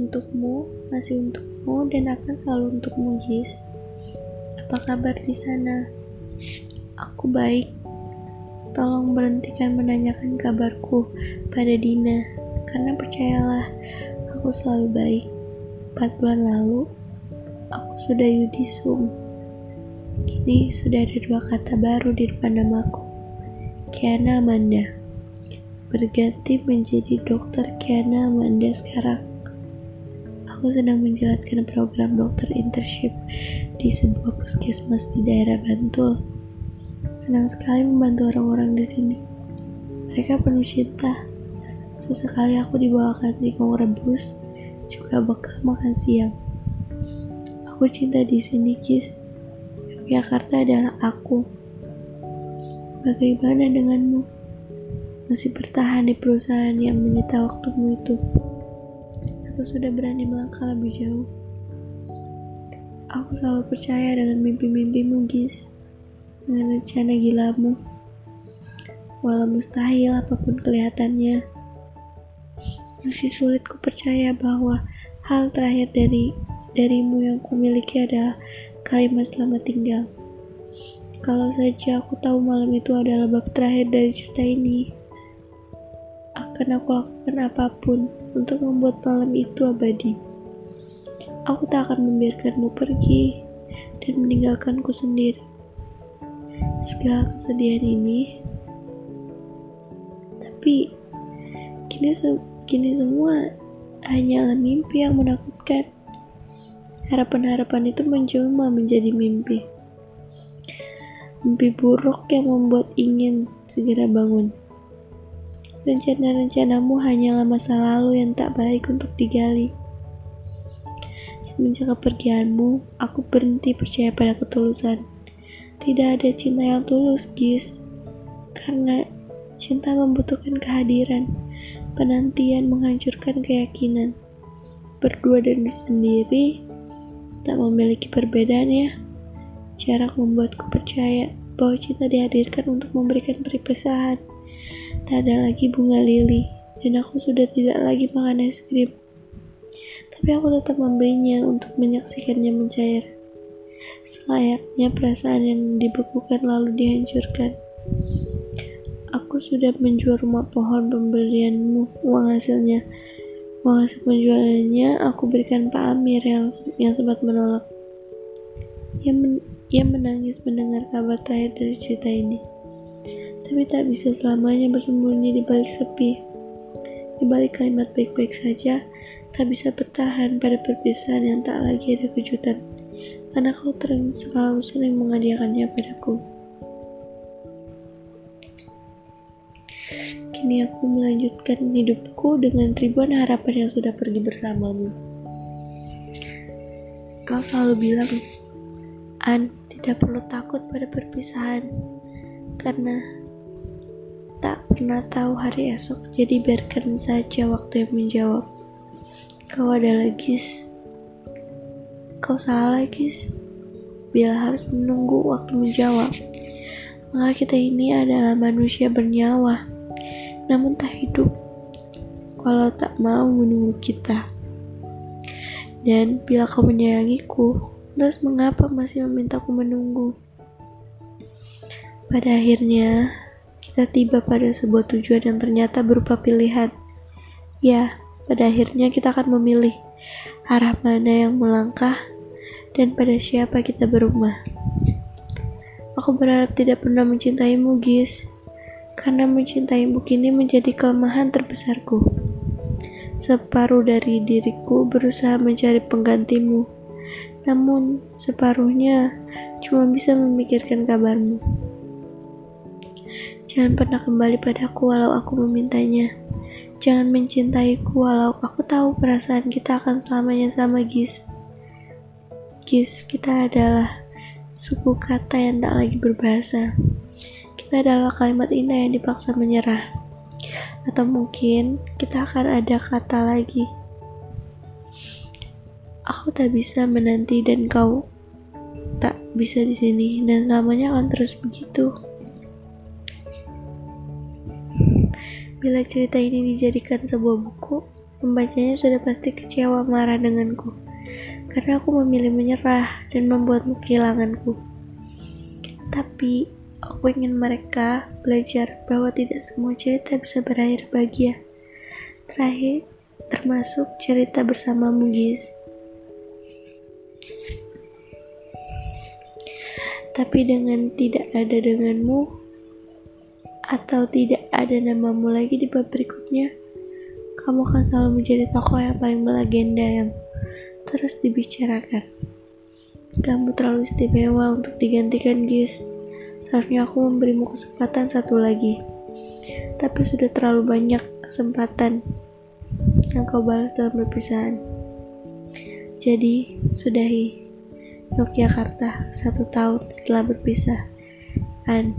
untukmu, masih untukmu, dan akan selalu untukmu, Gis. Apa kabar di sana? Aku baik. Tolong berhentikan menanyakan kabarku pada Dina, karena percayalah, aku selalu baik. Empat bulan lalu, aku sudah yudisum. Kini sudah ada dua kata baru di depan namaku. Kiana Amanda berganti menjadi dokter Kiana Amanda sekarang. Aku sedang menjalankan program dokter internship di sebuah puskesmas di daerah Bantul. Senang sekali membantu orang-orang di sini. Mereka penuh cinta. Sesekali aku dibawakan singkong rebus, juga bekal makan siang. Aku cinta di sini, Kis. Yogyakarta adalah aku. Bagaimana denganmu? masih bertahan di perusahaan yang menyita waktumu itu? Atau sudah berani melangkah lebih jauh? Aku selalu percaya dengan mimpi-mimpimu, Gis. Dengan rencana gilamu. Walau mustahil apa pun kelihatannya, masih sulit ku percaya bahwa hal terakhir dari darimu yang kumiliki adalah kalimat selamat tinggal. Kalau saja aku tahu malam itu adalah bab terakhir dari cerita ini, akan aku lakukan apa pun untuk membuat malam itu abadi. Aku tak akan membiarkanmu pergi dan meninggalkanku sendiri. Segala kesedihan ini, tapi kini, se kini semua hanyalah mimpi yang menakutkan. Harapan-harapan itu menjelma menjadi mimpi. Mimpi buruk yang membuat ingin segera bangun. Rencana-rencanamu hanyalah masa lalu yang tak baik untuk digali. Semenjak kepergianmu, aku berhenti percaya pada ketulusan. Tidak ada cinta yang tulus, Gis. Karena cinta membutuhkan kehadiran, penantian menghancurkan keyakinan. Berdua dan sendiri tak memiliki perbedaan ya. Jarak membuatku percaya bahwa cinta dihadirkan untuk memberikan perpisahan. Tak ada lagi bunga lili, dan aku sudah tidak lagi makan es krim. Tapi aku tetap memberinya untuk menyaksikannya mencair. Selayaknya perasaan yang dibekukan lalu dihancurkan. Aku sudah menjual rumah pohon pemberianmu, uang hasilnya. Uang hasil penjualannya aku berikan Pak Amir yang, yang sempat menolak. Ia, men, ia menangis mendengar kabar terakhir dari cerita ini tapi tak bisa selamanya bersembunyi di balik sepi. Di balik kalimat baik-baik saja, tak bisa bertahan pada perpisahan yang tak lagi ada kejutan, karena kau terang selalu sering menghadiahkannya padaku. Kini aku melanjutkan hidupku dengan ribuan harapan yang sudah pergi bersamamu. Kau selalu bilang, An, tidak perlu takut pada perpisahan, karena pernah tahu hari esok, jadi biarkan saja waktu yang menjawab. Kau adalah Gis. Kau salah, Gis. Bila harus menunggu waktu menjawab, maka kita ini adalah manusia bernyawa, namun tak hidup. Kalau tak mau menunggu kita. Dan bila kau menyayangiku, terus mengapa masih memintaku menunggu? Pada akhirnya, kita tiba pada sebuah tujuan yang ternyata berupa pilihan. Ya, pada akhirnya kita akan memilih arah mana yang melangkah dan pada siapa kita berumah. Aku berharap tidak pernah mencintaimu, Gis, karena mencintaimu kini menjadi kelemahan terbesarku. Separuh dari diriku berusaha mencari penggantimu, namun separuhnya cuma bisa memikirkan kabarmu. Jangan pernah kembali padaku walau aku memintanya. Jangan mencintaiku walau aku tahu perasaan kita akan selamanya sama Gis. Gis, kita adalah suku kata yang tak lagi berbahasa. Kita adalah kalimat indah yang dipaksa menyerah. Atau mungkin kita akan ada kata lagi. Aku tak bisa menanti dan kau tak bisa di sini dan selamanya akan terus begitu. Bila cerita ini dijadikan sebuah buku, Membacanya sudah pasti kecewa marah denganku. Karena aku memilih menyerah dan membuatmu kehilanganku. Tapi aku ingin mereka belajar bahwa tidak semua cerita bisa berakhir bahagia. Terakhir, termasuk cerita bersamamu, Gis. Tapi dengan tidak ada denganmu, atau tidak ada namamu lagi di bab berikutnya, kamu akan selalu menjadi tokoh yang paling melegenda yang terus dibicarakan. Kamu terlalu istimewa untuk digantikan, Gis. Seharusnya aku memberimu kesempatan satu lagi. Tapi sudah terlalu banyak kesempatan yang kau balas dalam perpisahan. Jadi, sudahi Yogyakarta satu tahun setelah berpisah. And